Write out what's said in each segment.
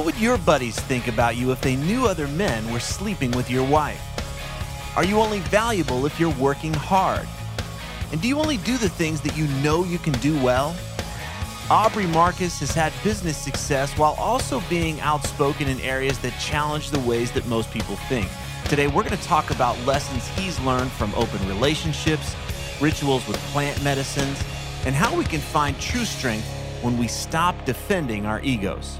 What would your buddies think about you if they knew other men were sleeping with your wife? Are you only valuable if you're working hard? And do you only do the things that you know you can do well? Aubrey Marcus has had business success while also being outspoken in areas that challenge the ways that most people think. Today, we're going to talk about lessons he's learned from open relationships, rituals with plant medicines, and how we can find true strength when we stop defending our egos.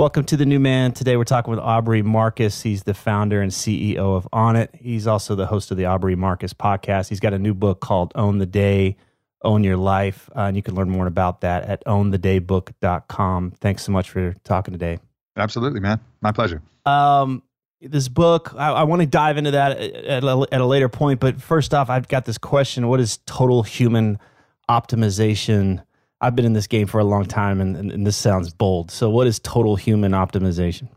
Welcome to the new man. Today we're talking with Aubrey Marcus. He's the founder and CEO of Onnit. He's also the host of the Aubrey Marcus podcast. He's got a new book called Own the Day, Own Your Life. Uh, and you can learn more about that at ownthedaybook.com. Thanks so much for talking today. Absolutely, man. My pleasure. Um, this book, I, I want to dive into that at a, at a later point. But first off, I've got this question What is total human optimization? I've been in this game for a long time, and, and, this sounds bold. So, what is total human optimization?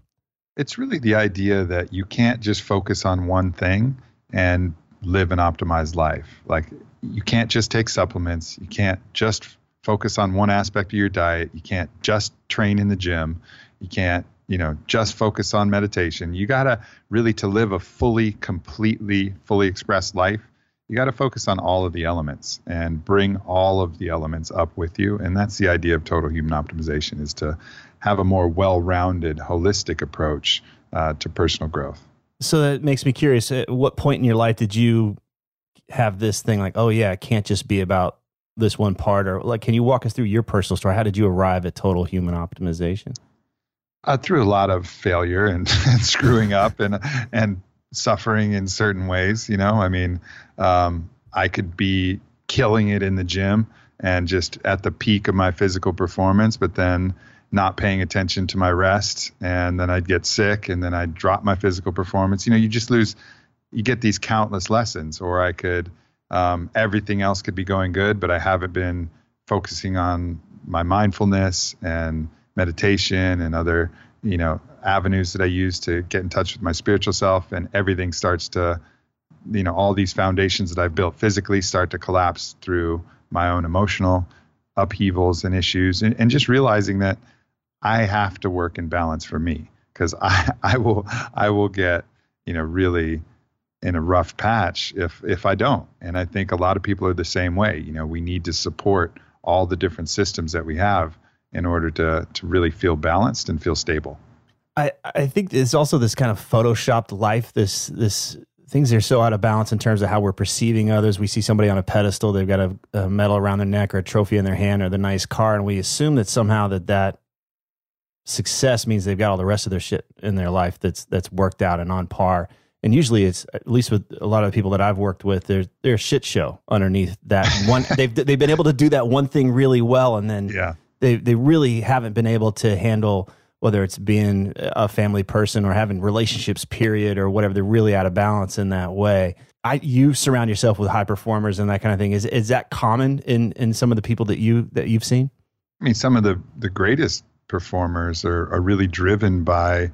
It's really the idea that you can't just focus on one thing and live an optimized life. Like, you can't just take supplements. You can't just focus on one aspect of your diet. You can't just train in the gym. You can't, you know, just focus on meditation. You got to really, to live a fully, completely, fully expressed life, you got to focus on all of the elements and bring all of the elements up with you and that's the idea of total human optimization is to have a more well-rounded holistic approach uh, to personal growth. So that makes me curious at what point in your life did you have this thing like oh yeah it can't just be about this one part or like can you walk us through your personal story? How did you arrive at total human optimization? Uh, through a lot of failure and, and screwing up and and suffering in certain ways. You know, I mean, um, I could be killing it in the gym and just at the peak of my physical performance, but then not paying attention to my rest, and then I'd get sick, and then I'd drop my physical performance. You know, you just lose. You get these countless lessons, or I could. Um, everything else could be going good, but I haven't been focusing on my mindfulness and meditation and other you know avenues that I use to get in touch with my spiritual self, and everything starts to, you know, all these foundations that I've built physically start to collapse through my own emotional upheavals and issues, and, and just realizing that I have to work in balance for me because I I will I will get you know really in a rough patch if if I don't. And I think a lot of people are the same way. You know, we need to support all the different systems that we have in order to to really feel balanced and feel stable. I, I think it's also this kind of photoshopped life. This this things are so out of balance in terms of how we're perceiving others. We see somebody on a pedestal; they've got a, a medal around their neck or a trophy in their hand or the nice car, and we assume that somehow that that success means they've got all the rest of their shit in their life that's that's worked out and on par. And usually, it's at least with a lot of the people that I've worked with, there's there's a shit show underneath that one. they've they've been able to do that one thing really well, and then yeah. they they really haven't been able to handle whether it's being a family person or having relationships, period, or whatever, they're really out of balance in that way. I you surround yourself with high performers and that kind of thing. Is is that common in in some of the people that you that you've seen? I mean, some of the the greatest performers are are really driven by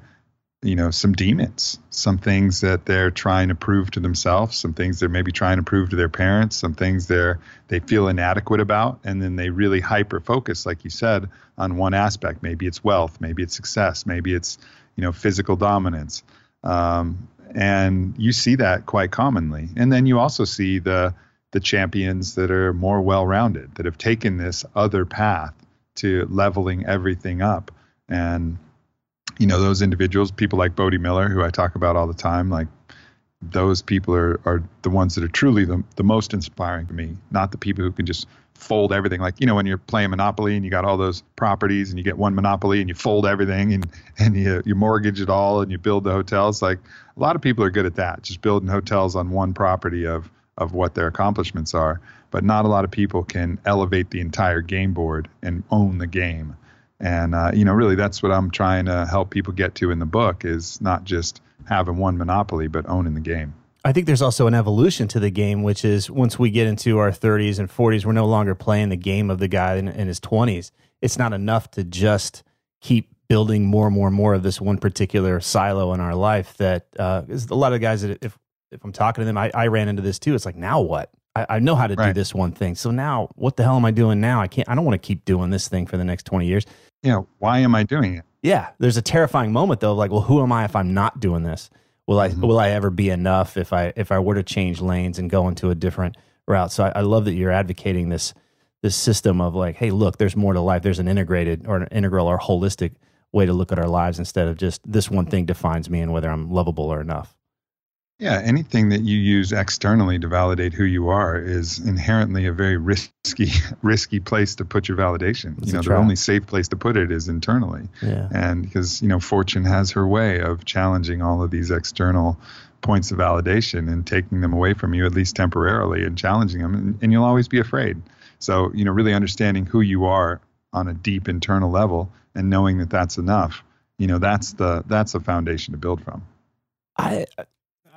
you know some demons some things that they're trying to prove to themselves some things they're maybe trying to prove to their parents some things they're they feel inadequate about and then they really hyper focus like you said on one aspect. Maybe it's wealth maybe it's success maybe it's you know physical dominance. Um, and you see that quite commonly. And then you also see the the champions that are more well rounded that have taken this other path to leveling everything up and you know those individuals people like Bode Miller who I talk about all the time like those people are are the ones that are truly the, the most inspiring to me not the people who can just fold everything. Like you know when you're playing monopoly and you got all those properties and you get one monopoly and you fold everything and and you you mortgage it all and you build the hotels like a lot of people are good at that just building hotels on one property of of what their accomplishments are. But not a lot of people can elevate the entire game board and own the game and uh, you know really that's what i'm trying to help people get to in the book is not just having one monopoly but owning the game I think there's also an evolution to the game, which is once we get into our 30s and 40s, we're no longer playing the game of the guy in, in his 20s. It's not enough to just keep building more and more and more of this one particular silo in our life. That uh, a lot of guys that if if I'm talking to them, I, I ran into this too. It's like now what? I, I know how to Right. do this one thing. So now what the hell am I doing now? I can't. I don't want to keep doing this thing for the next 20 years. You know why am i doing it Yeah, there's a terrifying moment though. Like, well, who am I if I'm not doing this? Will I Mhm. will I ever be enough if I if I were to change lanes and go into a different route? So I, I love that you're advocating this this system of like, hey, look, there's more to life. There's an integrated or an integral or holistic way to look at our lives instead of just this one thing defines me and whether I'm lovable or enough. Yeah, anything that you use externally to validate who you are is inherently a very risky, risky place to put your validation. It's you know, the only safe place to put it is internally, Yeah. and because you know, fortune has her way of challenging all of these external points of validation and taking them away from you at least temporarily and challenging them, and, and you'll always be afraid. So, you know, really understanding who you are on a deep internal level and knowing that that's enough. You know, that's the that's a foundation to build from. I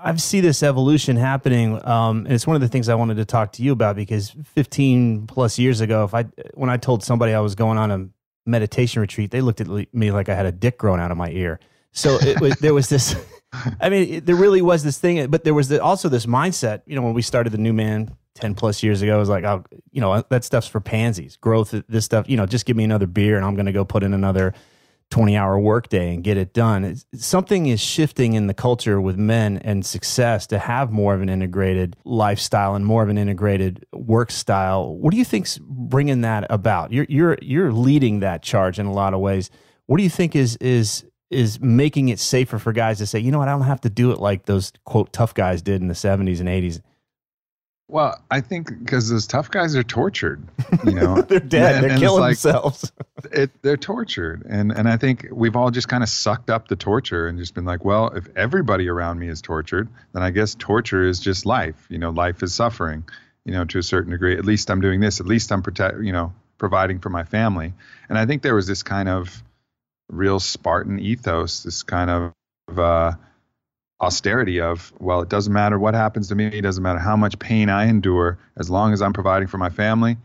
I see this evolution happening, um, and it's one of the things I wanted to talk to you about because 15 plus years ago, if I when I told somebody I was going on a meditation retreat, they looked at me like I had a dick growing out of my ear. So it was there was this. I mean, it, there really was this thing, but there was the, also this mindset. You know, when we started the New Man 10 plus years ago, it was like, oh, you know, that stuff's for pansies. Growth, this stuff. You know, just give me another beer, and I'm going to go put in another 20 hour workday and get it done. It's, something is shifting in the culture with men and success to have more of an integrated lifestyle and more of an integrated work style. What do you think's bringing that about? You're you're you're leading that charge in a lot of ways. What do you think is is is making it safer for guys to say, you know what, I don't have to do it like those quote tough guys did in the 70s and 80s. Well, I think because those tough guys are tortured, you know, They're dead. And- They're and killing like- themselves. it, they're tortured, and and I think we've all just kind of sucked up the torture and just been like, well, if everybody around me is tortured, then I guess torture is just life. You know, life is suffering. You know, to a certain degree. At least I'm doing this. At least I'm protect. You know, providing for my family. And I think there was this kind of real Spartan ethos, this kind of uh, austerity of, well, it doesn't matter what happens to me, it doesn't matter how much pain I endure, as long as I'm providing for my family,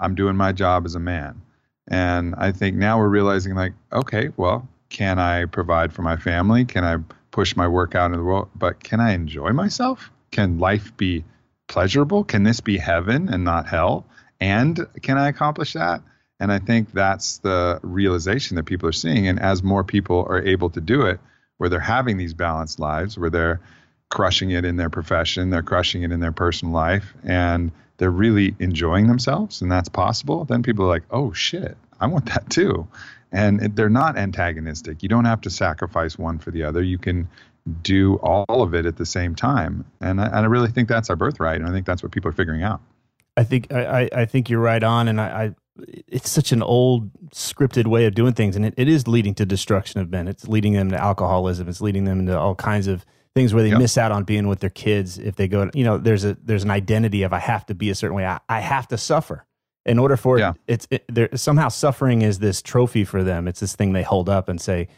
I'm doing my job as a man. And I think now we're realizing, like, okay, well, can I provide for my family? Can I push my work out into the world? But can I enjoy myself? Can life be pleasurable? Can this be heaven and not hell? And can I accomplish that? And I think that's the realization that people are seeing. And as more people are able to do it, where they're having these balanced lives, where they're crushing it in their profession, they're crushing it in their personal life, and they're really enjoying themselves, and that's possible, then people are like, oh shit, I want that too. And they're not antagonistic. You don't have to sacrifice one for the other. You can do all of it at the same time. And I, and I really think that's our birthright. And I think that's what people are figuring out. I think I, I think you're right on, and I it's such an old scripted way of doing things, and it, it is leading to destruction of men. It's leading them to alcoholism. It's leading them into all kinds of things where they Yep. miss out on being with their kids if they go. You know, there's a there's an identity of I have to be a certain way. I, I have to suffer in order for Yeah. it's it, there somehow suffering is this trophy for them. It's this thing they hold up and say,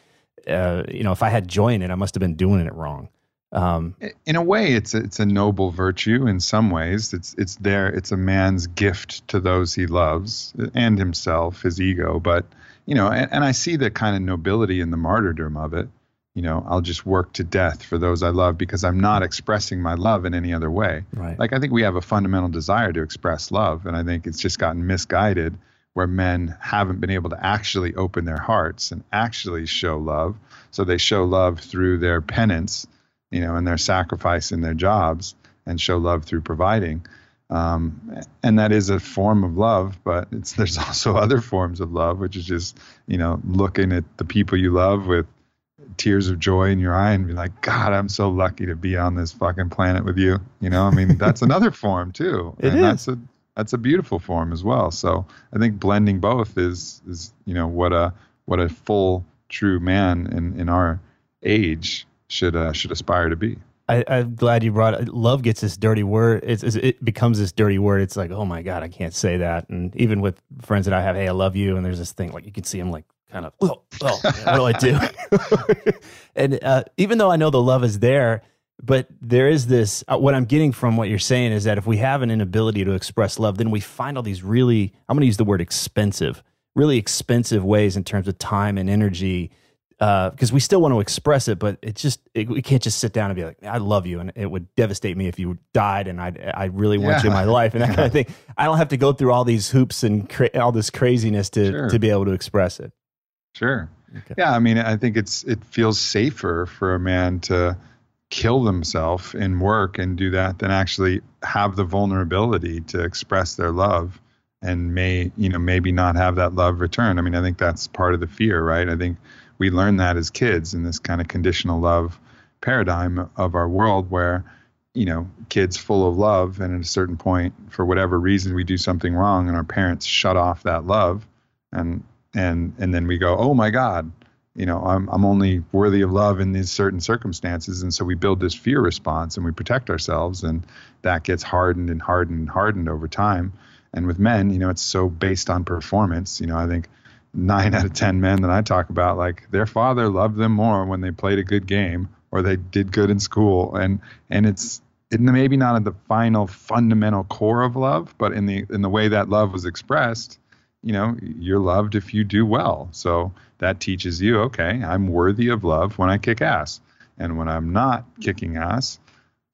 uh, you know, if I had joy in it, I must have been doing it wrong. Um, in a way, it's a, it's a noble virtue. In some ways, it's it's there. It's a man's gift to those he loves and himself, his ego. But you know, and, and I see the kind of nobility in the martyrdom of it. You know, I'll just work to death for those I love because I'm not expressing my love in any other way. Right. Like I think we have a fundamental desire to express love, and I think it's just gotten misguided where men haven't been able to actually open their hearts and actually show love. So they show love through their penance you know, and their sacrifice in their jobs and show love through providing. Um, and that is a form of love, but it's there's also other forms of love, which is just you know looking at the people you love with tears of joy in your eye and be like, God, I'm so lucky to be on this fucking planet with you. You know, I mean, that's another form too, it and is. that's a that's a beautiful form as well. So I think blending both is is you know what a what a full true man in in our age should uh, should aspire to be. I, am glad you brought it. Love gets this dirty word. It's, it becomes this dirty word. It's like, oh my god, I can't say that. And even with friends that I have, hey, I love you. And there's this thing like you can see them like kind of, oh, oh what do I do? and uh, even though I know the love is there, but there is this. Uh, what I'm getting from what you're saying is that if we have an inability to express love, then we find all these really, I'm going to use the word expensive, really expensive ways in terms of time and energy because uh, we still want to express it, but it's just it, we can't just sit down and be like, "I love you," and it would devastate me if you died, and I I really want yeah. you in my life, and that kind of thing. I don't have to go through all these hoops and cra- all this craziness to sure. to be able to express it. Sure. Okay. Yeah, I mean, I think it's it feels safer for a man to kill themselves in work and do that than actually have the vulnerability to express their love and may you know maybe not have that love return. I mean, I think that's part of the fear, right? I think we learn that as kids in this kind of conditional love paradigm of our world where you know kids full of love and at a certain point for whatever reason we do something wrong and our parents shut off that love and and and then we go oh my god you know i'm i'm only worthy of love in these certain circumstances. And so we build this fear response and we protect ourselves and that gets hardened and hardened and hardened over time. And with men you know it's so based on performance. You know i think nine out of ten men that I talk about, like their father loved them more when they played a good game or they did good in school, and and it's it maybe not at the final fundamental core of love, but in the in the way that love was expressed, you know, you're loved if you do well. So that teaches you, okay, I'm worthy of love when I kick ass, and when I'm not kicking ass,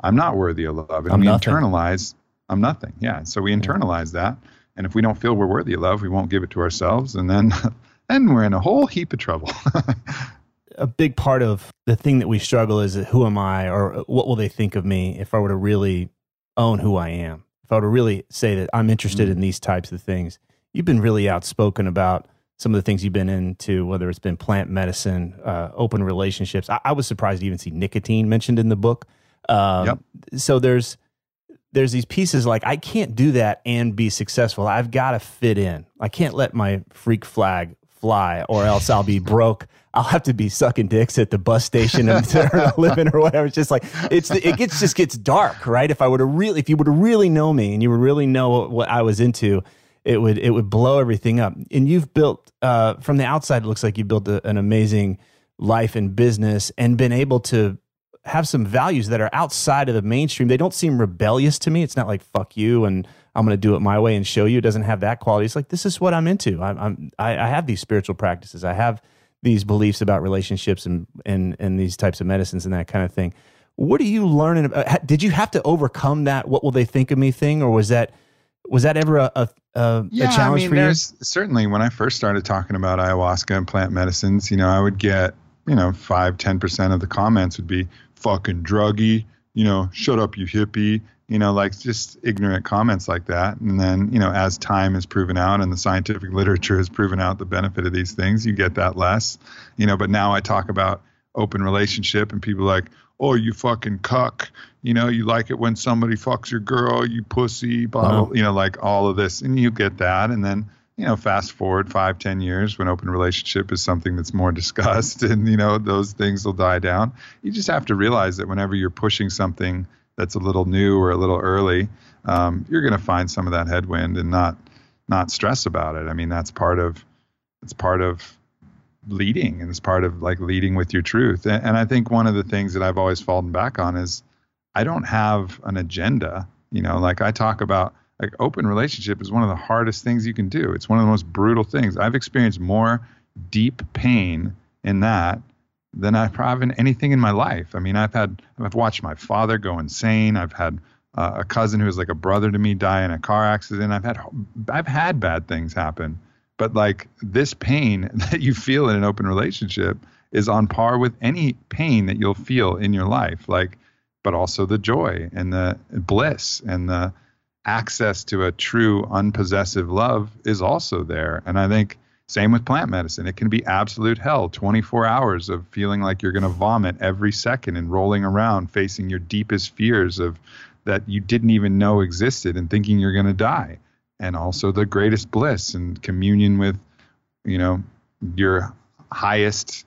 I'm not worthy of love, and I'm we nothing. internalize I'm nothing. Yeah, so we internalize that and if we don't feel we're worthy of love, we won't give it to ourselves, and then then we're in a whole heap of trouble. a big part of the thing that we struggle is who am I, or what will they think of me if I were to really own who I am? If I were to really say that I'm interested mm-hmm. in these types of things, you've been really outspoken about some of the things you've been into, whether it's been plant medicine, uh, open relationships. I, I, was surprised to even see nicotine mentioned in the book. Um, yep. So there's there's these pieces like I can't do that and be successful. I've got to fit in. I can't let my freak flag fly or else I'll be broke. I'll have to be sucking dicks at the bus station and earn a living or whatever. It's just like it's it gets just gets dark, right? If I were to really, if you were to really know me and you would really know what I was into, it would it would blow everything up. And you've built uh, from the outside, it looks like you built a, an amazing life and business and been able to have some values that are outside of the mainstream. They don't seem rebellious to me. It's not like fuck you and I'm going to do it my way and show you. It doesn't have that quality. It's like this is what I'm into. I'm, I'm I, I have these spiritual practices. I have these beliefs about relationships and and and these types of medicines and that kind of thing. What are you learning about? Did you have to overcome that? What will they think of me thing, or was that was that ever a, a, a, yeah, challenge I mean, for you? There's certainly when I first started talking about ayahuasca and plant medicines, you know, I would get you know five ten percent of the comments would be fucking druggy, you know, shut up, you hippie, you know, like just ignorant comments like that. And then, you know, as time has proven out and the scientific literature has proven out the benefit of these things, you get that less, you know. But now I talk about open relationship and people like, oh, you fucking cuck, you know, you like it when somebody fucks your girl, you pussy, blah, you know, like all of this. And you get that. And then, you know, fast forward five, ten years when open relationship is something that's more discussed and, you know, those things will die down. You just have to realize that whenever you're pushing something that's a little new or a little early, um, you're going to find some of that headwind and not not stress about it. I mean, that's part of it's part of leading and it's part of like leading with your truth. And, and I think one of the things that I've always fallen back on is I don't have an agenda. You know, like I talk about like open relationship is one of the hardest things you can do. It's one of the most brutal things. I've experienced more deep pain in that than I've probably anything in my life. I mean, I've had I've watched my father go insane. I've had uh, a cousin who was like a brother to me die in a car accident. I've had I've had bad things happen, but like this pain that you feel in an open relationship is on par with any pain that you'll feel in your life. Like, but also the joy and the bliss and the access to a true unpossessive love is also there. And I think same with plant medicine. It can be absolute hell 24 hours of feeling like you're going to vomit every second and rolling around facing your deepest fears of that you didn't even know existed and thinking you're going to die. And also the greatest bliss and communion with, you know, your highest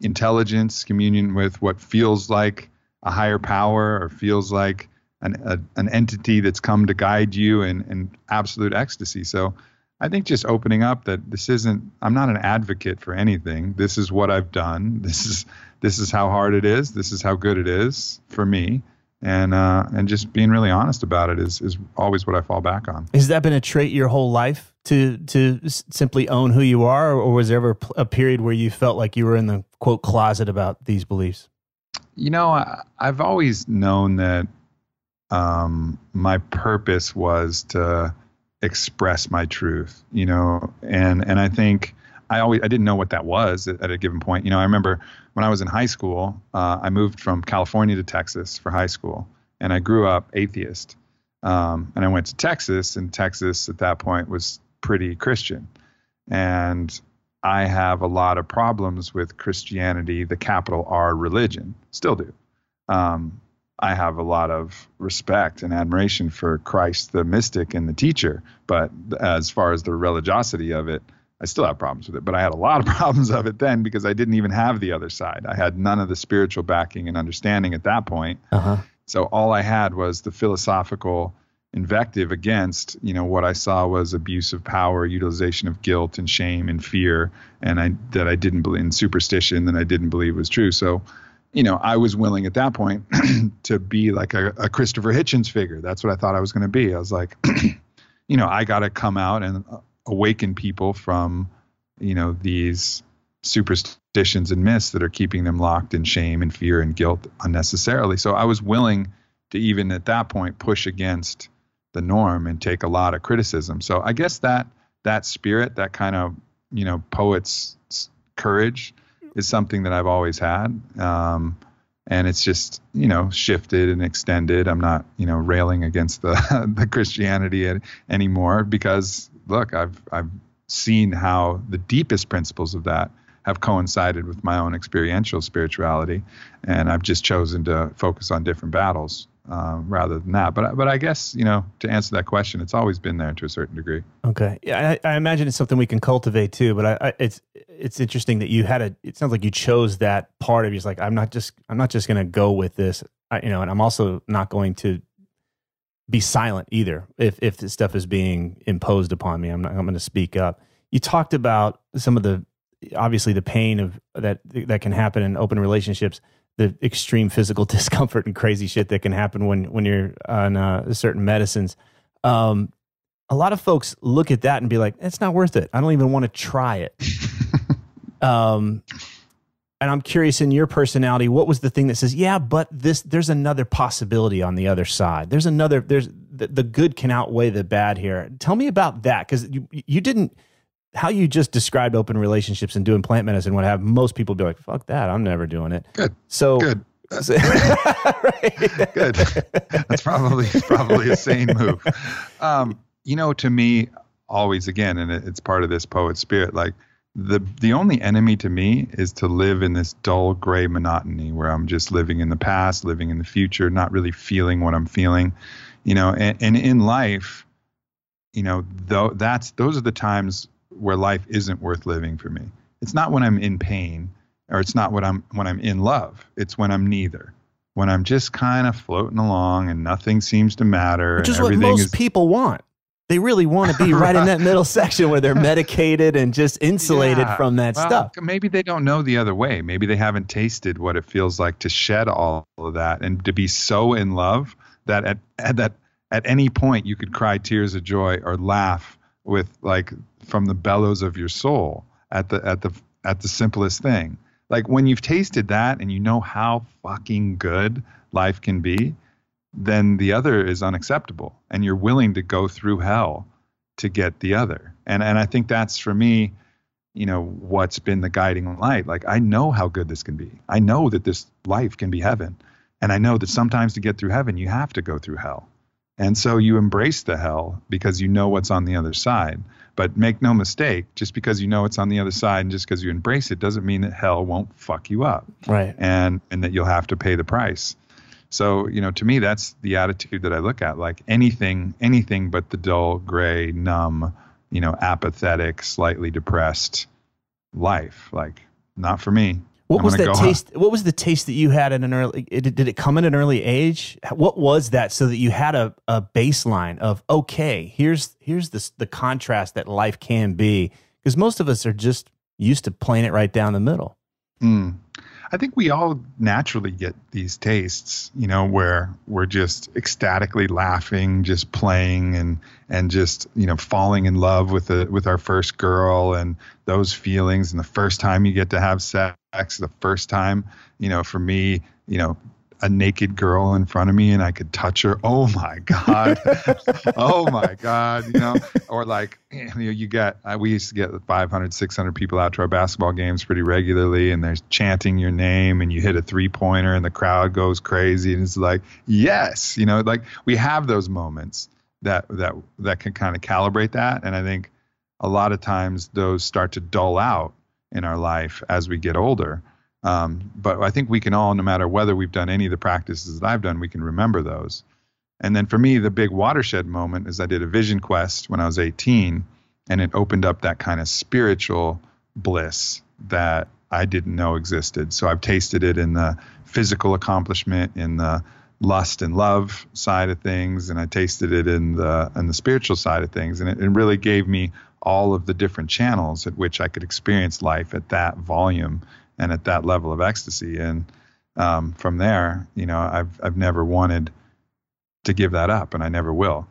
intelligence, communion with what feels like a higher power or feels like an, a, an entity that's come to guide you in, in absolute ecstasy. So I think just opening up that this isn't I'm not an advocate for anything. This is what I've done. This is this is how hard it is. This is how good it is for me. And uh, and just being really honest about it is is always what I fall back on. Has that been a trait your whole life to to simply own who you are, or was there ever a period where you felt like you were in the quote closet about these beliefs? You know, I, I've always known that um, my purpose was to express my truth, you know, and and I think I always I didn't know what that was at, at a given point. You know, I remember when I was in high school, uh, I moved from California to Texas for high school, and I grew up atheist. Um, and I went to Texas, and Texas at that point was pretty Christian, and I have a lot of problems with Christianity, the capital R religion, still do. Um, I have a lot of respect and admiration for Christ, the mystic and the teacher. But as far as the religiosity of it, I still have problems with it. But I had a lot of problems of it then because I didn't even have the other side. I had none of the spiritual backing and understanding at that point. Uh-huh. So all I had was the philosophical invective against, you know, what I saw was abuse of power, utilization of guilt and shame and fear, and I that I didn't believe in superstition that I didn't believe was true. So you know, I was willing at that point to be like a, a, Christopher Hitchens figure. That's what I thought I was going to be. I was like, you know, I got to come out and awaken people from, you know, these superstitions and myths that are keeping them locked in shame and fear and guilt unnecessarily. So I was willing to even at that point push against the norm and take a lot of criticism. So I guess that that spirit, that kind of, you know, poet's courage is something that I've always had. Um, and it's just you know shifted and extended. I'm not you know railing against the the Christianity anymore because look, I've I've seen how the deepest principles of that have coincided with my own experiential spirituality, and I've just chosen to focus on different battles um, rather than that. But but I guess you know to answer that question, it's always been there to a certain degree. Okay, yeah, I, I imagine it's something we can cultivate too. But I, I, it's it's interesting that you had a. It sounds like you chose that part of you. Like I'm not just I'm not just going to go with this, I, you know, and I'm also not going to be silent either if if this stuff is being imposed upon me. I'm not I'm going to speak up. You talked about some of the obviously the pain of that that can happen in open relationships the extreme physical discomfort and crazy shit that can happen when when you're on uh, certain medicines. Um, a lot of folks look at that and be like, "It's not worth it. I don't even want to try it." um, and I'm curious in your personality, what was the thing that says, "Yeah, but this there's another possibility on the other side. There's another. There's the, the good can outweigh the bad here." Tell me about that because you you didn't how you just described open relationships and doing plant medicine would have most people be like, fuck that. I'm never doing it. Good. So good. Good. That's probably probably a sane move. Um, you know, to me, always again, and it's part of this poet spirit. Like the the only enemy to me is to live in this dull gray monotony where I'm just living in the past, living in the future, not really feeling what I'm feeling. You know, and, and in life, you know, though that's those are the times where life isn't worth living for me. It's not when I'm in pain or it's not when I'm when I'm in love. It's when I'm neither. When I'm just kind of floating along and nothing seems to matter. Which is what most is, people want. They really want to be right in that middle section where they're medicated and just insulated Yeah. from that Well, stuff. Maybe they don't know the other way. Maybe they haven't tasted what it feels like to shed all of that and to be so in love that at, at that at any point you could cry tears of joy or laugh with like from the bellows of your soul at the at the at the simplest thing. Like when you've tasted that and you know how fucking good life can be, then the other is unacceptable and you're willing to go through hell to get the other. And and I think that's for me you know what's been the guiding light like i know how good this can be i know that this life can be heaven and i know that sometimes to get through heaven you have to go through hell and so you embrace the hell because you know what's on the other side. But make no mistake just because you know it's on the other side and just because you embrace it doesn't mean that hell won't fuck you up. Right. and and that you'll have to pay the price. So you know to me that's the attitude that i look at. Like anything anything but the dull gray numb you know apathetic slightly depressed life. Like not for me What I'm was that taste? What was the taste that you had at an early? It, did it come at an early age? What was that so that you had a, a baseline of okay, here's here's the the contrast that life can be because most of us are just used to playing it right down the middle. Mm. I think we all naturally get these tastes, you know, where we're just ecstatically laughing, just playing and and just, you know, falling in love with the with our first girl and those feelings. And the first time you get to have sex, the first time, you know, for me, you know, a naked girl in front of me and I could touch her. Oh my God. oh my God. You know, or like, you know, you get, uh, we used to get 500, 600 people out to our basketball games pretty regularly and they're chanting your name and you hit a three pointer and the crowd goes crazy. And it's like, yes, you know, like we have those moments that, that, that can kind of calibrate that. And I think a lot of times those start to dull out in our life as we get older. Um, but I think we can all, no matter whether we've done any of the practices that I've done, we can remember those. And then for me, the big watershed moment is I did a vision quest when I was 18, and it opened up that kind of spiritual bliss that I didn't know existed. So I've tasted it in the physical accomplishment, in the lust and love side of things, and I tasted it in the in the spiritual side of things, and it, it really gave me all of the different channels at which I could experience life at that volume and at that level of ecstasy. And um, from there, you know, I've I've never wanted to give that up, and I never will.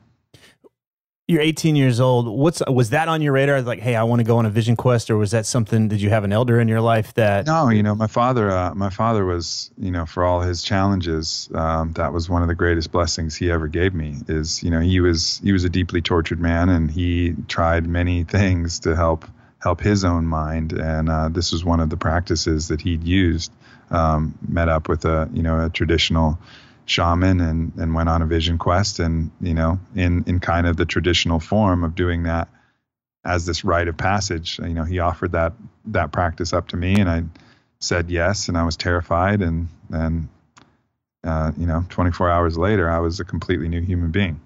You're 18 years old. What's was that on your radar? Like, hey, I want to go on a vision quest, or was that something? Did you have an elder in your life that? No, you know, my father, uh, my father was, you know, for all his challenges, um, that was one of the greatest blessings he ever gave me. Is, you know, he was he was a deeply tortured man, and he tried many things to help help his own mind, and uh, this was one of the practices that he'd used. Um, met up with a, you know, a traditional shaman and and went on a vision quest, and you know, in in kind of the traditional form of doing that as this rite of passage. You know, he offered that that practice up to me, and I said yes, and I was terrified, and and uh, you know, 24 hours later, I was a completely new human being.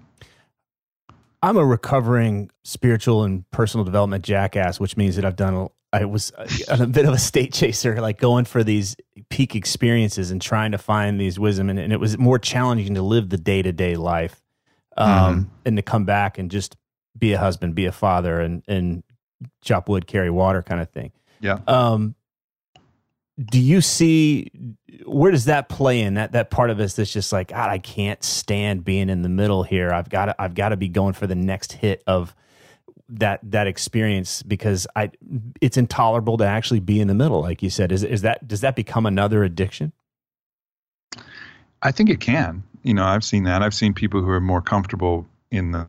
I'm a recovering spiritual and personal development jackass, which means that I've done. a- I was a, a bit of a state chaser, like going for these peak experiences and trying to find these wisdom, and, and it was more challenging to live the day to day life, um, and to come back and just be a husband, be a father, and and chop wood, carry water, kind of thing. Yeah. Um, do you see where does that play in that that part of us that's just like God, I can't stand being in the middle here. I've got to I've got to be going for the next hit of that that experience because I it's intolerable to actually be in the middle, like you said. Is is that does that become another addiction? I think it can. You know, I've seen that. I've seen people who are more comfortable in the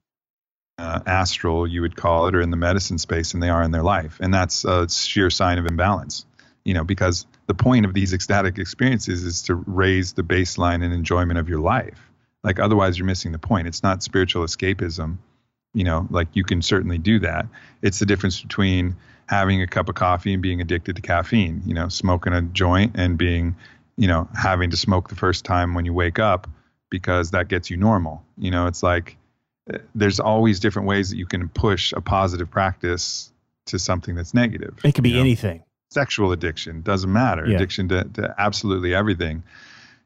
uh, astral, you would call it, or in the medicine space than they are in their life, and that's a sheer sign of imbalance. You know, because the point of these ecstatic experiences is to raise the baseline and enjoyment of your life. Like otherwise, you're missing the point. It's not spiritual escapism. You know, like you can certainly do that. It's the difference between having a cup of coffee and being addicted to caffeine. You know, smoking a joint and being you know, having to smoke the first time when you wake up because that gets you normal. You know, it's like uh, there's always different ways that you can push a positive practice to something that's negative. It could be you know? anything. Sexual addiction doesn't matter. Yeah. Addiction to, to absolutely everything.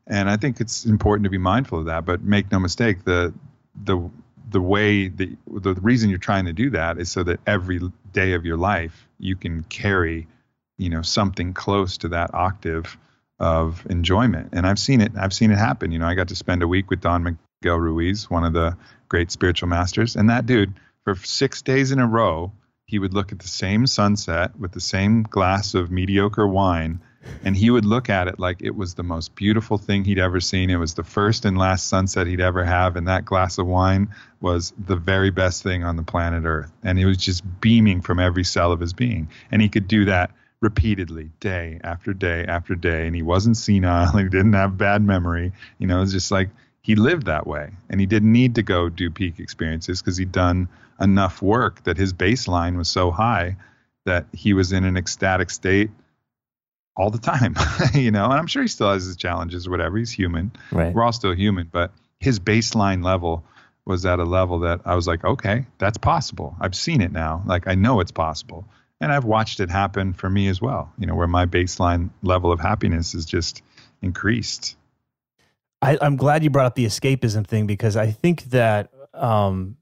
And I think it's important to be mindful of that. But make no mistake, the the the way that the reason you're trying to do that is so that every day of your life you can carry you know something close to that octave of enjoyment and i've seen it i've seen it happen you know i got to spend a week with don miguel ruiz one of the great spiritual masters and that dude for six days in a row he would look at the same sunset with the same glass of mediocre wine and he would look at it like it was the most beautiful thing he'd ever seen it was the first and last sunset he'd ever have and that glass of wine was the very best thing on the planet earth and he was just beaming from every cell of his being and he could do that repeatedly, day after day after day. And he wasn't senile. He didn't have bad memory. You know, it's just like he lived that way. And he didn't need to go do peak experiences because he'd done enough work that his baseline was so high that he was in an ecstatic state all the time. you know, and I'm sure he still has his challenges or whatever. He's human. Right. We're all still human, but his baseline level was at a level that I was like, okay, that's possible. I've seen it now. Like I know it's possible and I've watched it happen for me as well. You know, where my baseline level of happiness is just increased. I, am glad you brought up the escapism thing because I think that um,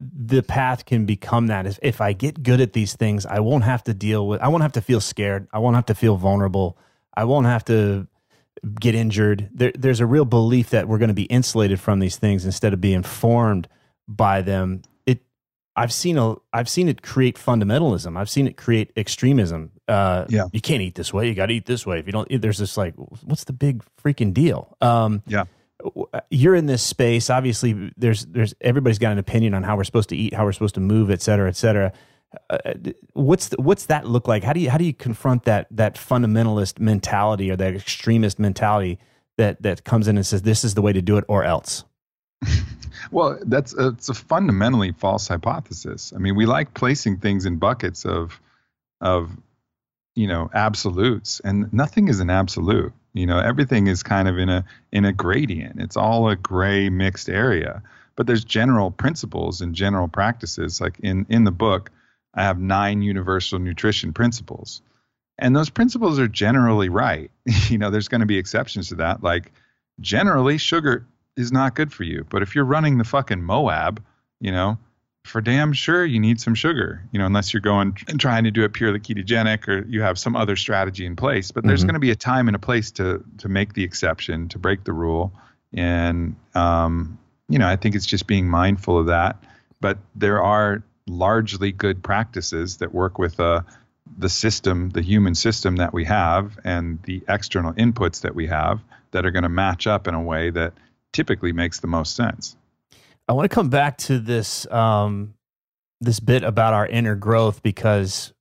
the path can become that. If, if I get good at these things, I won't have to deal with. I won't have to feel scared. I won't have to feel vulnerable. I won't have to get injured. There, there's a real belief that we're going to be insulated from these things instead of being informed by them. it I've seen a I've seen it create fundamentalism. I've seen it create extremism. Uh, yeah, you can't eat this way. You got to eat this way. If you don't, there's this like, what's the big freaking deal? Um, yeah, Uh, you're in this space. Obviously, there's there's everybody's got an opinion on how we're supposed to eat, how we're supposed to move, et cetera, et cetera. Uh, uh what's the, what's that look like? How do you how do you confront that that fundamentalist mentality or that extremist mentality that that comes in and says this is the way to do it or else? Well, that's a, it's a fundamentally false hypothesis. I mean, we like placing things in buckets of of you know absolutes, and nothing is an absolute. You know, everything is kind of in a in a gradient. It's all a gray mixed area. But there's general principles and general practices. Like in in the book, I have nine universal nutrition principles, and those principles are generally right. you know, there's going to be exceptions to that. Like generally, sugar is not good for you. But if you're running the fucking Moab, you know, for damn sure you need some sugar, you know, unless you're going and trying to do it purely ketogenic or you have some other strategy in place. But there's mm-hmm. going to be a time and a place to to make the exception, to break the rule, and um, you know, I think it's just being mindful of that. But there are largely good practices that work with uh, the system, the human system that we have, and the external inputs that we have that are going to match up in a way that typically makes the most sense. I want to come back to this um, this bit about our inner growth because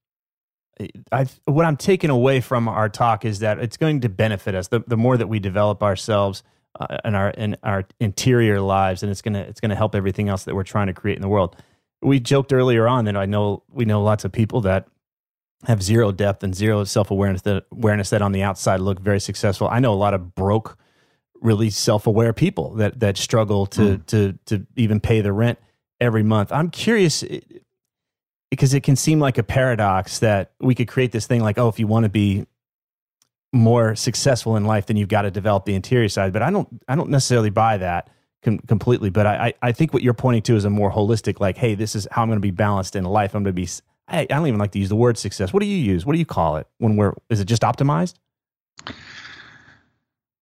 I what I'm taking away from our talk is that it's going to benefit us the, the more that we develop ourselves uh, in our in our interior lives, and it's gonna it's gonna help everything else that we're trying to create in the world. We joked earlier on that I know we know lots of people that have zero depth and zero self awareness that awareness that on the outside look very successful. I know a lot of broke really self-aware people that that struggle to mm. to to even pay the rent every month. I'm curious because it can seem like a paradox that we could create this thing like, oh, if you want to be more successful in life, then you've got to develop the interior side. But I don't I don't necessarily buy that com- completely. But I, I think what you're pointing to is a more holistic, like, hey, this is how I'm going to be balanced in life. I'm going to be. I, I don't even like to use the word success. What do you use? What do you call it when we're? Is it just optimized?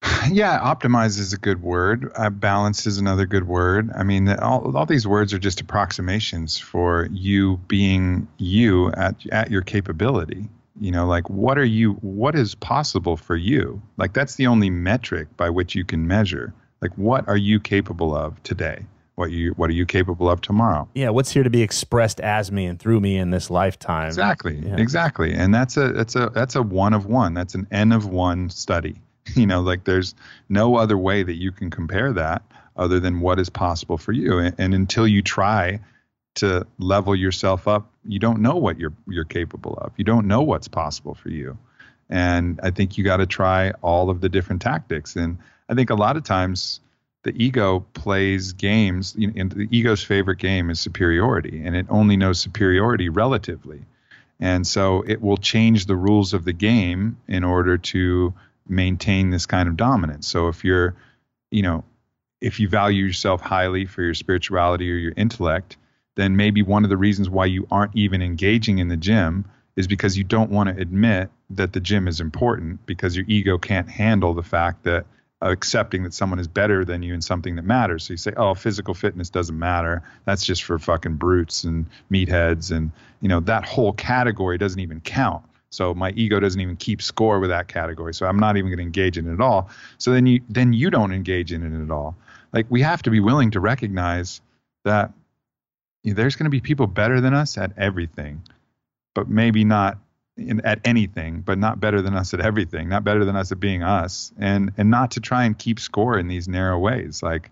Yeah, optimize is a good word. Uh, balance is another good word. I mean, all, all these words are just approximations for you being you at at your capability. You know, like what are you? What is possible for you? Like that's the only metric by which you can measure. Like what are you capable of today? What you what are you capable of tomorrow? Yeah, what's here to be expressed as me and through me in this lifetime? Exactly, yeah. exactly. And that's a that's a that's a one of one. That's an n of one study you know like there's no other way that you can compare that other than what is possible for you. And, and, until you try to level yourself up you don't know what you're you're capable of. You don't know what's possible for you. And i think you got to try all of the different tactics. And i think a lot of times the ego plays games and the ego's favorite game is superiority and it only knows superiority relatively. And so it will change the rules of the game in order to maintain this kind of dominance. So if you're, you know, if you value yourself highly for your spirituality or your intellect, then maybe one of the reasons why you aren't even engaging in the gym is because you don't want to admit that the gym is important because your ego can't handle the fact that uh, accepting that someone is better than you in something that matters. So you say, "Oh, physical fitness doesn't matter. That's just for fucking brutes and meatheads." And you know that whole category doesn't even count. So my ego doesn't even keep score with that category. So I'm not even going to engage in it at all. So then you then you don't engage in it at all. Like we have to be willing to recognize that there's going to be people better than us at everything, but maybe not in, at anything, but not better than us at everything, not better than us at being us, and and not to try and keep score in these narrow ways. Like,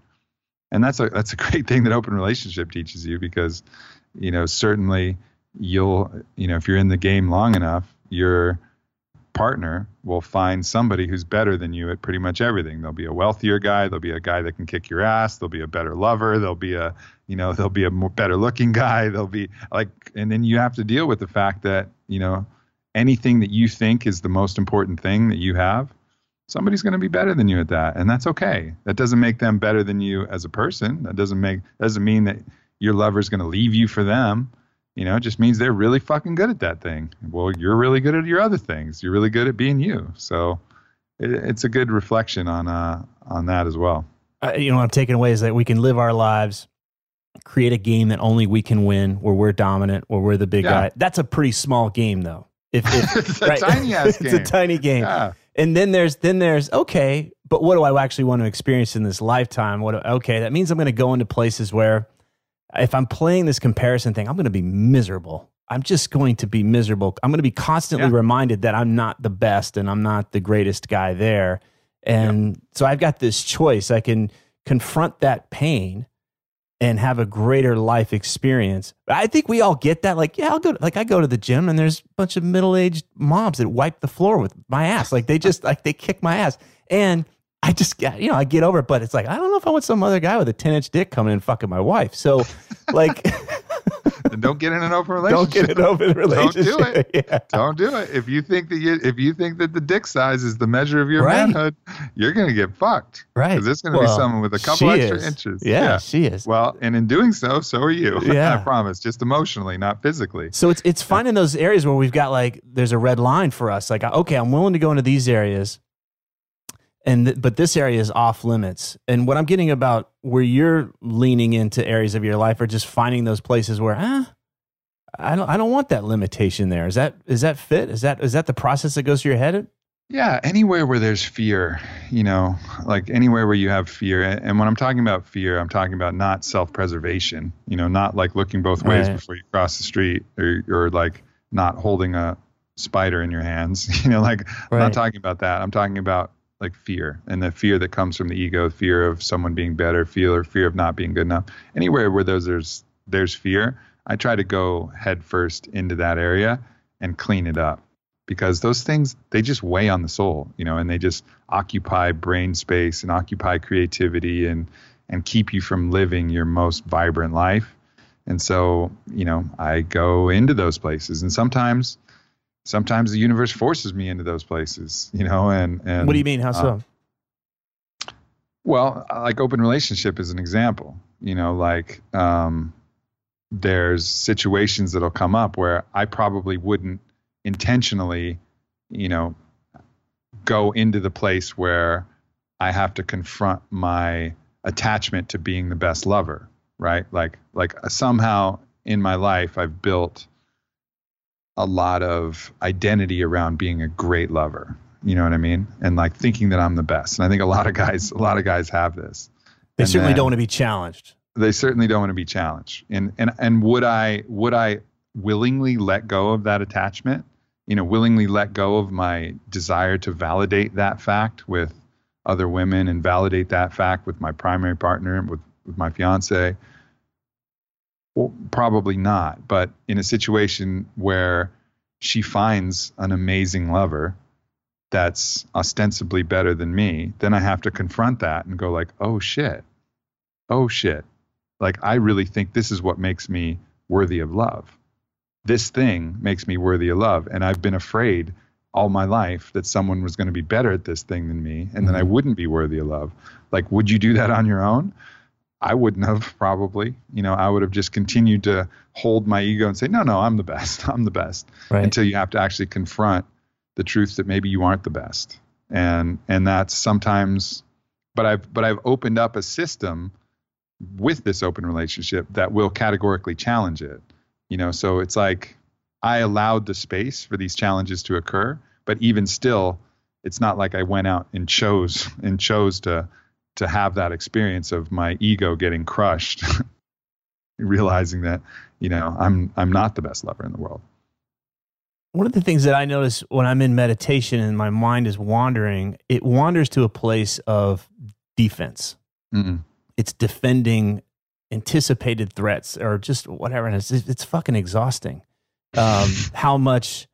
and that's a that's a great thing that open relationship teaches you because, you know, certainly you'll you know if you're in the game long enough, your partner will find somebody who's better than you at pretty much everything. There'll be a wealthier guy, there'll be a guy that can kick your ass, there'll be a better lover, there'll be a you know there'll be a more better looking guy, there'll be like and then you have to deal with the fact that you know anything that you think is the most important thing that you have, somebody's going to be better than you at that, and that's okay. That doesn't make them better than you as a person. That doesn't make doesn't mean that your lover's going to leave you for them. You know, it just means they're really fucking good at that thing. Well, you're really good at your other things. You're really good at being you. So it, it's a good reflection on uh, on that as well. Uh, you know, what I'm taking away is that we can live our lives, create a game that only we can win, where we're dominant, where we're the big Yeah. guy. That's a pretty small game, though. If, if it's a tiny ass game. it's a tiny game. Yeah. And then there's then there's okay, but what do I actually want to experience in this lifetime? What okay, that means I'm going to go into places where if I'm playing this comparison thing, I'm going to be miserable. I'm just going to be miserable. I'm going to be constantly Yeah. reminded that I'm not the best and I'm not the greatest guy there. And so I've got this choice. I can confront that pain and have a greater life experience. I think we all get that. Like, yeah, I'll go. Like, I go to the gym and there's a bunch of middle aged moms that wipe the floor with my ass. Like, they just like they kick my ass, and I just got you know I get over it. But it's like I don't know if I want some other guy with a ten inch dick coming in and fucking my wife. So, like, And don't get in an open relationship. don't get an open relationship. Don't do it. Yeah. Don't do it. If you think that you, if you think that the dick size is the measure of your Right. manhood, you're gonna get fucked. Right. Because it's gonna be someone with a couple extra is. inches. Yeah, she is. Well, and in doing so, so are you. Yeah. I promise. Just emotionally, not physically. So it's it's finding those areas where we've got like there's a red line for us. Like okay, I'm willing to go into these areas, and th- but this area is off limits. And what I'm getting about where you're leaning into areas of your life are just finding those places where ah, I don't I don't want that limitation there. Is that is that fit? Is that is that the process that goes through your head? Yeah, anywhere where there's fear, you know, like anywhere where you have fear. And when I'm talking about fear, I'm talking about not self-preservation, you know, not like looking both ways Right. before you cross the street or, or like not holding a spider in your hands, you know, like I'm not talking about that. I'm talking about like fear and the fear that comes from the ego, fear of someone being better, fear or fear of not being good enough. Anywhere where those there's there's fear, I try to go head first into that area and clean it up because those things they just weigh on the soul, you know, and they just occupy brain space and occupy creativity and and keep you from living your most vibrant life. And so, you know, I go into those places and sometimes sometimes the universe forces me into those places, you know, and and what do you mean? How so? well, like open relationship is an example. You know, like um, there's situations that'll come up where I probably wouldn't intentionally, you know, go into the place where I have to confront my attachment to being the best lover, right? Like, like somehow in my life I've built a lot of identity around being a great lover. You know what I mean? And like thinking that I'm the best. And I think a lot of guys, a lot of guys have this. They And certainly don't want to be challenged. They certainly don't want to be challenged. And and and would I would I willingly let go of that attachment? You know, willingly let go of my desire to validate that fact with other women and validate that fact with my primary partner, with with my fiance. Well, probably not. But in a situation where she finds an amazing lover that's ostensibly better than me, then I have to confront that and go like, "Oh shit. Oh shit. Like I really think this is what makes me worthy of love. This thing makes me worthy of love and I've been afraid all my life that someone was going to be better at this thing than me and mm-hmm. then I mm-hmm. wouldn't be worthy of love. Like, would you do that on your own? I wouldn't have probably. You know, I would have just continued to hold my ego and say, no, no, I'm the best. I'm the best. Right. Until you have to actually confront the truth that maybe you aren't the best. And and that's sometimes but I've but I've opened up a system with this open relationship that will categorically challenge it. You know, so it's like I allowed the space for these challenges to occur, but even still, it's not like I went out and chose and chose to to have that experience of my ego getting crushed, realizing that you know I'm I'm not the best lover in the world. One of the things that I notice when I'm in meditation and my mind is wandering, it wanders to a place of defense. Mm-hmm it's defending anticipated threats or just whatever. And it's, it's fucking exhausting. Um, how much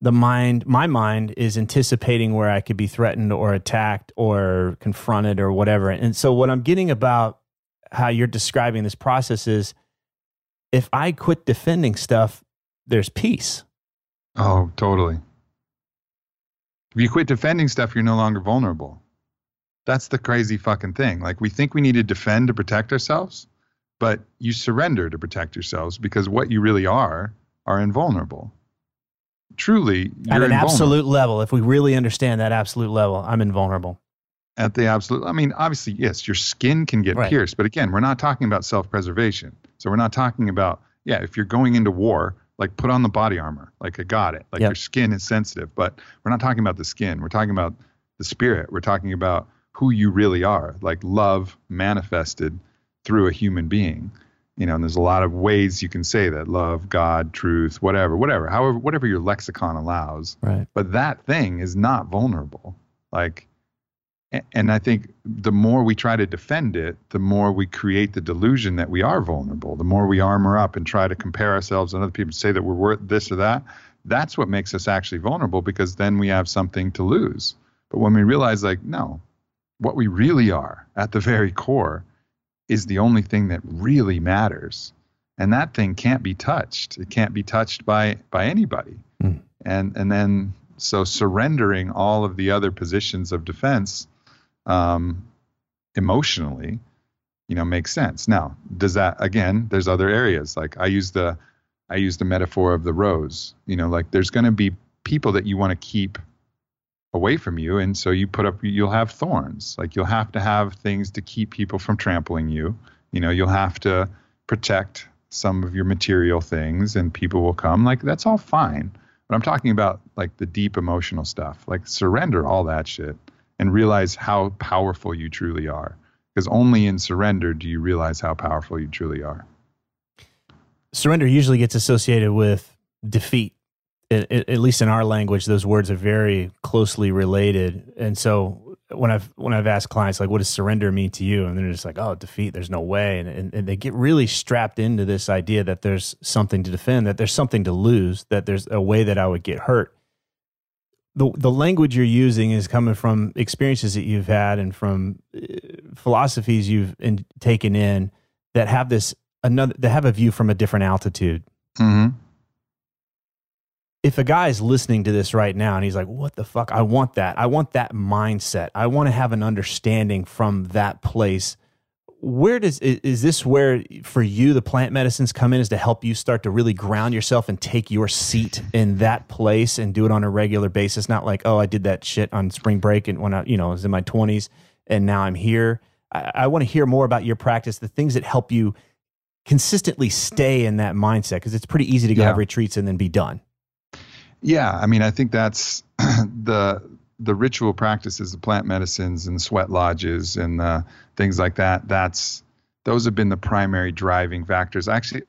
the mind, my mind is anticipating where I could be threatened or attacked or confronted or whatever. And so what I'm getting about how you're describing this process is if I quit defending stuff, there's peace. Oh, totally. If you quit defending stuff, you're no longer vulnerable. That's the crazy fucking thing. Like we think we need to defend to protect ourselves, but you surrender to protect yourselves because what you really are are invulnerable. Truly, at an absolute level. If we really understand that absolute level, I'm invulnerable. At the absolute, I mean, obviously, yes, your skin can get right. pierced, but again, we're not talking about self-preservation. So we're not talking about, yeah, if you're going into war, like put on the body armor, like I got it, like yep. your skin is sensitive, but we're not talking about the skin. We're talking about the spirit. We're talking about who you really are, like love manifested through a human being. You know, and there's a lot of ways you can say that love, God, truth, whatever, whatever, however, whatever your lexicon allows. Right. But that thing is not vulnerable. Like, and I think the more we try to defend it, the more we create the delusion that we are vulnerable. The more we armor up and try to compare ourselves and other people to say that we're worth this or that, that's what makes us actually vulnerable because then we have something to lose. But when we realize, like, no, what we really are at the very core is the only thing that really matters. And that thing can't be touched. It can't be touched by by anybody. Mm. and and then so surrendering all of the other positions of defense um, emotionally you know makes sense. Now does that again there's other areas. Like i use the i use the metaphor of the rose. You know like there's going to be people that you want to keep away from you and so you put up you'll have thorns. Like you'll have to have things to keep people from trampling you. You know you'll have to protect some of your material things and people will come. Like that's all fine. But i'm talking about like the deep emotional stuff like surrender all that shit and realize how powerful you truly are. Because only in surrender do you realize how powerful you truly are. Surrender usually gets associated with defeat it, it, at least in our language, those words are very closely related. And so when I've when I've asked clients like, "What does surrender mean to you?" and they're just like, "Oh, defeat. There's no way," and, and, and they get really strapped into this idea that there's something to defend, that there's something to lose, that there's a way that I would get hurt. The the language you're using is coming from experiences that you've had and from uh, philosophies you've in, taken in that have this another that have a view from a different altitude. Mm-hmm if a guy is listening to this right now and he's like, what the fuck? I want that. I want that mindset. I want to have an understanding from that place. Where does, is this where for you the plant medicines come in is to help you start to really ground yourself and take your seat in that place and do it on a regular basis? Not like, oh, I did that shit on spring break and when I, you know, I was in my 20s and now I'm here. I, I want to hear more about your practice, the things that help you consistently stay in that mindset because it's pretty easy to go yeah. have retreats and then be done. Yeah, I mean, I think that's the the ritual practices, the plant medicines and sweat lodges and uh, things like that. That's those have been the primary driving factors. Actually,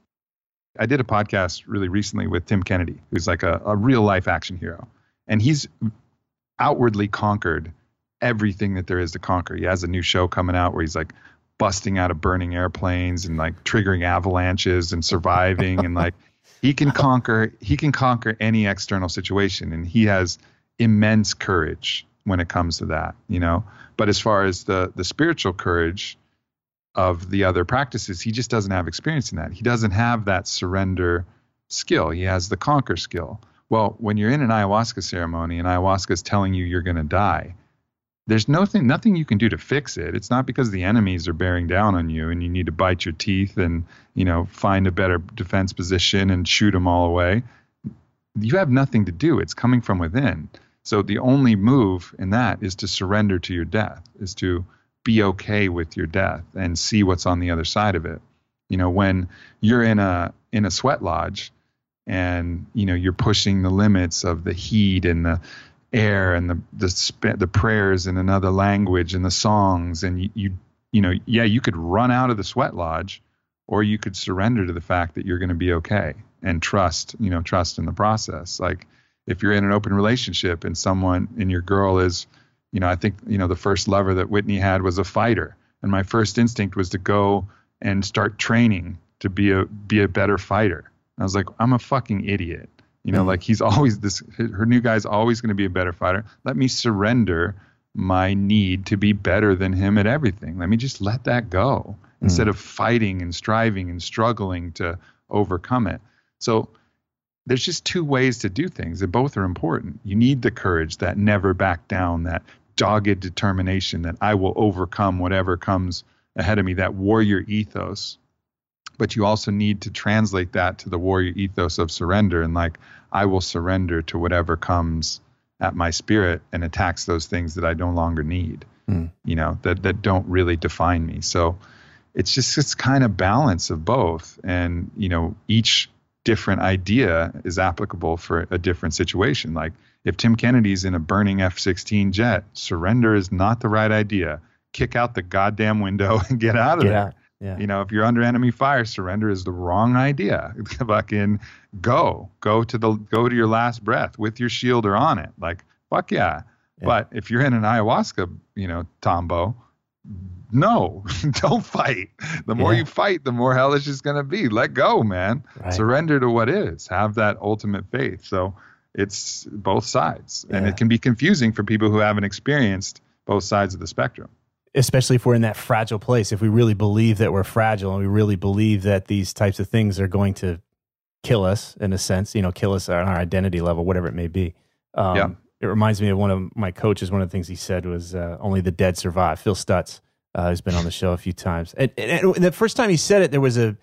I did a podcast really recently with Tim Kennedy, who's like a, a real life action hero, and he's outwardly conquered everything that there is to conquer. He has a new show coming out where he's like busting out of burning airplanes and like triggering avalanches and surviving and like he can conquer he can conquer any external situation and he has immense courage when it comes to that you know? But as far as the the spiritual courage of the other practices he just doesn't have experience in that. He doesn't have that surrender skill. He has the conquer skill. Well, when you're in an ayahuasca ceremony and ayahuasca is telling you you're going to die, there's nothing nothing you can do to fix it. It's not because the enemies are bearing down on you and you need to bite your teeth and you know find a better defense position and shoot them all away. You have nothing to do. It's coming from within. So the only move in that is to surrender to your death, is to be okay with your death and see what's on the other side of it. You know, when you're in a in a sweat lodge and you know you're pushing the limits of the heat and the air and the the the prayers in another language and the songs. And you, you you know yeah you could run out of the sweat lodge or you could surrender to the fact that you're going to be okay and trust you know trust in the process. Like if you're in an open relationship and someone and your girl is you know i think you know the first lover that whitney had was a fighter. And my first instinct was to go and start training to be a be a better fighter. I was like, I'm a fucking idiot. You know, mm-hmm. like he's always this. Her new guy's always going to be a better fighter. Let me surrender my need to be better than him at everything. Let me just let that go mm-hmm. instead of fighting and striving and struggling to overcome it. So there's just two ways to do things, and both are important. You need the courage, that never back down, that dogged determination that I will overcome whatever comes ahead of me, that warrior ethos but you also need to translate that to the warrior ethos of surrender and like I will surrender to whatever comes at my spirit and attacks those things that I no longer need. Mm. You know, that that don't really define me. So it's just this kind of balance of both and you know each different idea is applicable for a different situation. Like if Tim Kennedy's in a burning F-16 jet, surrender is not the right idea. Kick out the goddamn window and get out of get there. Yeah. You know, if you're under enemy fire, surrender is the wrong idea. Fucking go, go to the go to your last breath with your shield or on it. Like fuck yeah. yeah. But if you're in an ayahuasca, you know, tombo, no, don't fight. The more yeah. you fight, the more hellish it's going to be. Let go, man. Right. Surrender to what is. Have that ultimate faith. So it's both sides, and it can be confusing for people who haven't experienced both sides of the spectrum especially if we're in that fragile place, if we really believe that we're fragile and we really believe that these types of things are going to kill us in a sense, you know, kill us on our identity level, whatever it may be. Um, yeah. It reminds me of one of my coaches. One of the things he said was, uh, "Only the dead survive." Phil Stutz, uh, who's been on the show a few times, and, and, and, the first time he said it, there was a,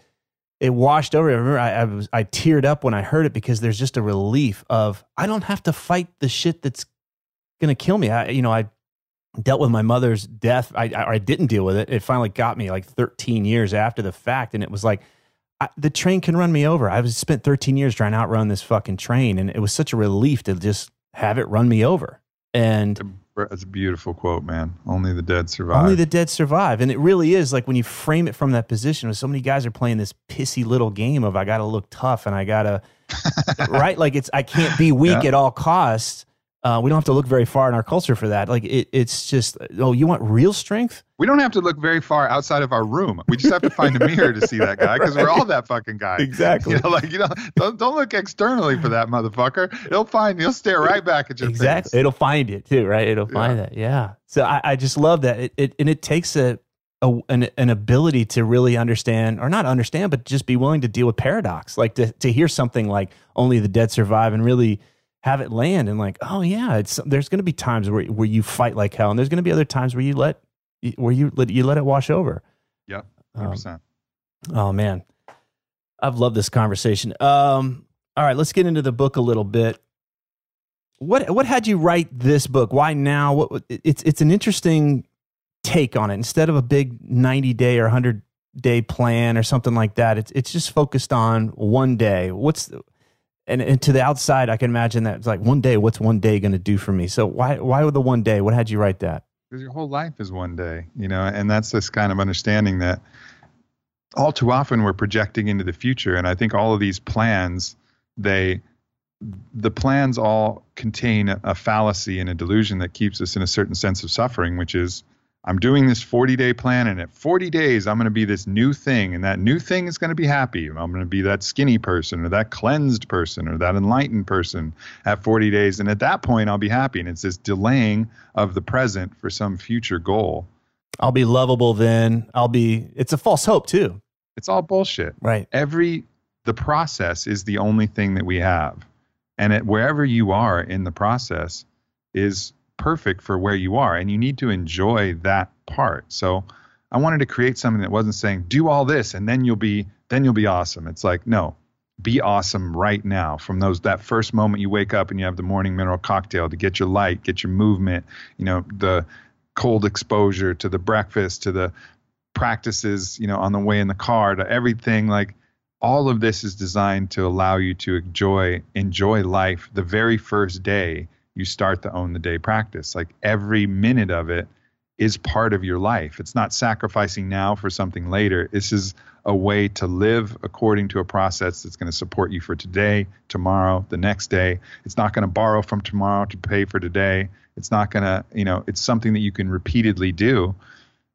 it washed over. I remember I, I was I teared up when I heard it because there's just a relief of I don't have to fight the shit that's going to kill me. I, you know, I dealt with my mother's death. I, I, I didn't deal with it. It finally got me like 13 years after the fact, and it was like I, the train can run me over. I was spent 13 years trying to outrun this fucking train, and it was such a relief to just have it run me over. And it's a beautiful quote, man. Only the dead survive. Only the dead survive, and it really is like when you frame it from that position. Where so many guys are playing this pissy little game of I got to look tough and I got to right, like it's I can't be weak yeah. at all costs uh, we don't have to look very far in our culture for that. Like it, it's just, oh, you want real strength? We don't have to look very far outside of our room. We just have to find a mirror to see that guy because right. we're all that fucking guy. Exactly. You know, like you know, don't, don't look externally for that motherfucker. It'll find. He'll stare right back at your exactly. Face. It'll find it too, right? It'll find yeah. it. Yeah. So I, I just love that. It, it and it takes a, a an, an ability to really understand or not understand, but just be willing to deal with paradox. Like to to hear something like only the dead survive and really have it land and like, oh yeah, it's there's going to be times where where you fight like hell, and there's going to be other times where you let where you let you let it wash over. Yep, hundred um, percent. Oh man, I've loved this conversation. Um, all right, let's get into the book a little bit. What what had you write this book? Why now? What it's it's an interesting take on it. Instead of a big ninety day or hundred day plan or something like that, it's it's just focused on one day. What's and, and to the outside, I can imagine that it's like one day. What's one day going to do for me? So why why would the one day? What had you write that? Because your whole life is one day, you know, and that's this kind of understanding that all too often we're projecting into the future, and I think all of these plans they the plans all contain a fallacy and a delusion that keeps us in a certain sense of suffering, which is I'm doing this 40 day plan, and at 40 days, I'm going to be this new thing, and that new thing is going to be happy. I'm going to be that skinny person, or that cleansed person, or that enlightened person at 40 days. And at that point, I'll be happy. And it's this delaying of the present for some future goal. I'll be lovable then. I'll be, it's a false hope too. It's all bullshit. Right. Every, the process is the only thing that we have. and it, wherever you are in the process is perfect for where you are and you need to enjoy that part. So i wanted to create something that wasn't saying do all this and then you'll be then you'll be awesome. It's like no be awesome right now. From those that first moment you wake up and you have the morning mineral cocktail to get your light get your movement you know the cold exposure to the breakfast to the practices you know on the way in the car to everything like all of this is designed to allow you to enjoy enjoy life the very first day you start the own the day practice. Like every minute of it is part of your life. It's not sacrificing now for something later. This is a way to live according to a process that's going to support you for today tomorrow the next day. It's not going to borrow from tomorrow to pay for today. It's not going to you know it's something that you can repeatedly do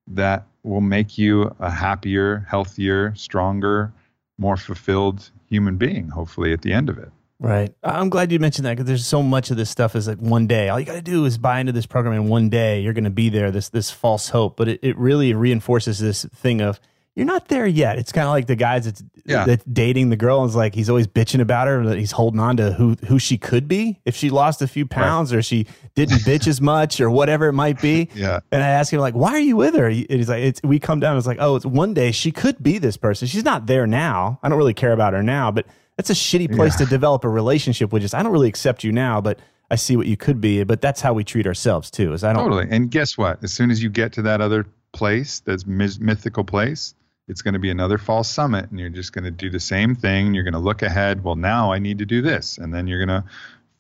that will make you a happier healthier stronger more fulfilled human being, hopefully, at the end of it. Right. I'm glad you mentioned that because there's so much of this stuff is like one day. All you got to do is buy into this program, and one day you're going to be there. This this false hope, but it, it really reinforces this thing of you're not there yet. It's kind of like the guys that's, yeah. that's dating the girl and is like he's always bitching about her that he's holding on to who who she could be if she lost a few pounds right. or she didn't bitch as much or whatever it might be. Yeah. And I ask him like, why are you with her? And he's like, it's we come down. It's like, oh, it's one day she could be this person. She's not there now. I don't really care about her now, but that's a shitty place yeah. to develop a relationship with. Just I don't really accept you now, but I see what you could be. But that's how we treat ourselves too. Is I don't totally. And guess what? As soon as you get to that other place, that's mythical place it's going to be another false summit and you're just going to do the same thing you're going to look ahead well now i need to do this and then you're going to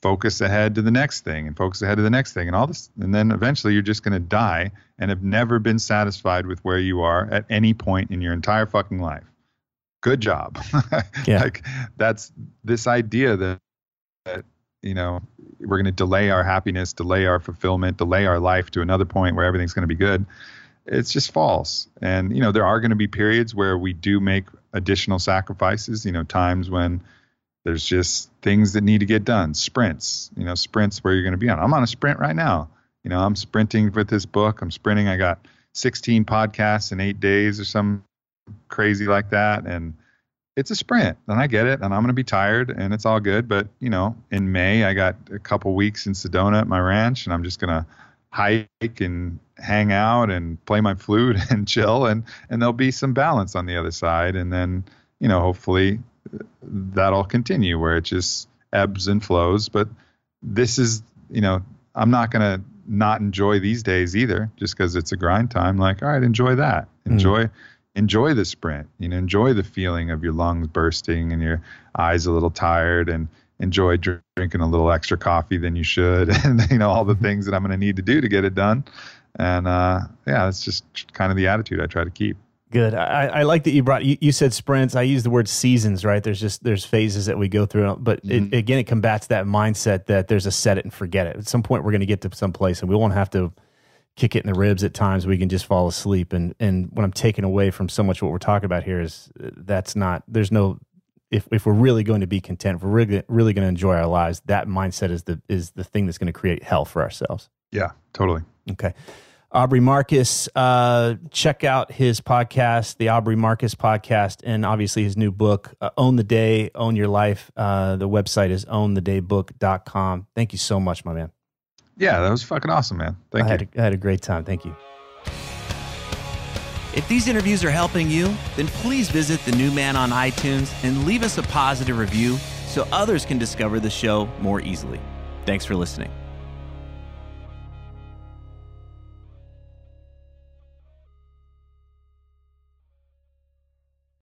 focus ahead to the next thing and focus ahead to the next thing and all this and then eventually you're just going to die and have never been satisfied with where you are at any point in your entire fucking life good job yeah. like that's this idea that that you know we're going to delay our happiness delay our fulfillment delay our life to another point where everything's going to be good it's just false. And you know, there are going to be periods where we do make additional sacrifices. You know, times when there's just things that need to get done. Sprints. You know, sprints where you're going to be on. I'm on a sprint right now. You know, I'm sprinting with this book. I'm sprinting. I got 16 podcasts in eight days or some crazy like that, and it's a sprint and I get it and I'm going to be tired and it's all good. But, you know, in May, I got a couple weeks in Sedona at my ranch and I'm just going to hike and hang out and play my flute and chill and and there'll be some balance on the other side and then you know hopefully that'll continue where it just ebbs and flows but this is you know i'm not going to not enjoy these days either just because it's a grind time like all right enjoy that mm. enjoy mm. Enjoy the sprint you know enjoy the feeling of your lungs bursting and your eyes a little tired and enjoy drinking a little extra coffee than you should, and you know all the things that I'm going to need to do to get it done. And uh, yeah, that's just kind of the attitude I try to keep. Good. I, I like that you brought. You, you, said sprints. I use the word seasons. Right. There's just there's phases that we go through, but mm-hmm. it, again, it combats that mindset that there's a set it and forget it. At some point, we're going to get to some place, and we won't have to kick it in the ribs at times. We can just fall asleep. And and what I'm taking away from so much what we're talking about here is uh, that's not. There's no if, if we're really going to be content, if we're really, really going to enjoy our lives, that mindset is the is the thing that's going to create hell for ourselves. Yeah, totally. Okay. Aubrey Marcus, uh, check out his podcast, the Aubrey Marcus podcast, and obviously his new book, uh, Own the Day, Own Your Life. Uh, the website is ownthedaybook.com. Thank you so much, my man. Yeah, that was fucking awesome, man. Thank I you. Had a, I had a great time. Thank you. If these interviews are helping you, then please visit The New Man on iTunes and leave us a positive review so others can discover the show more easily. Thanks for listening.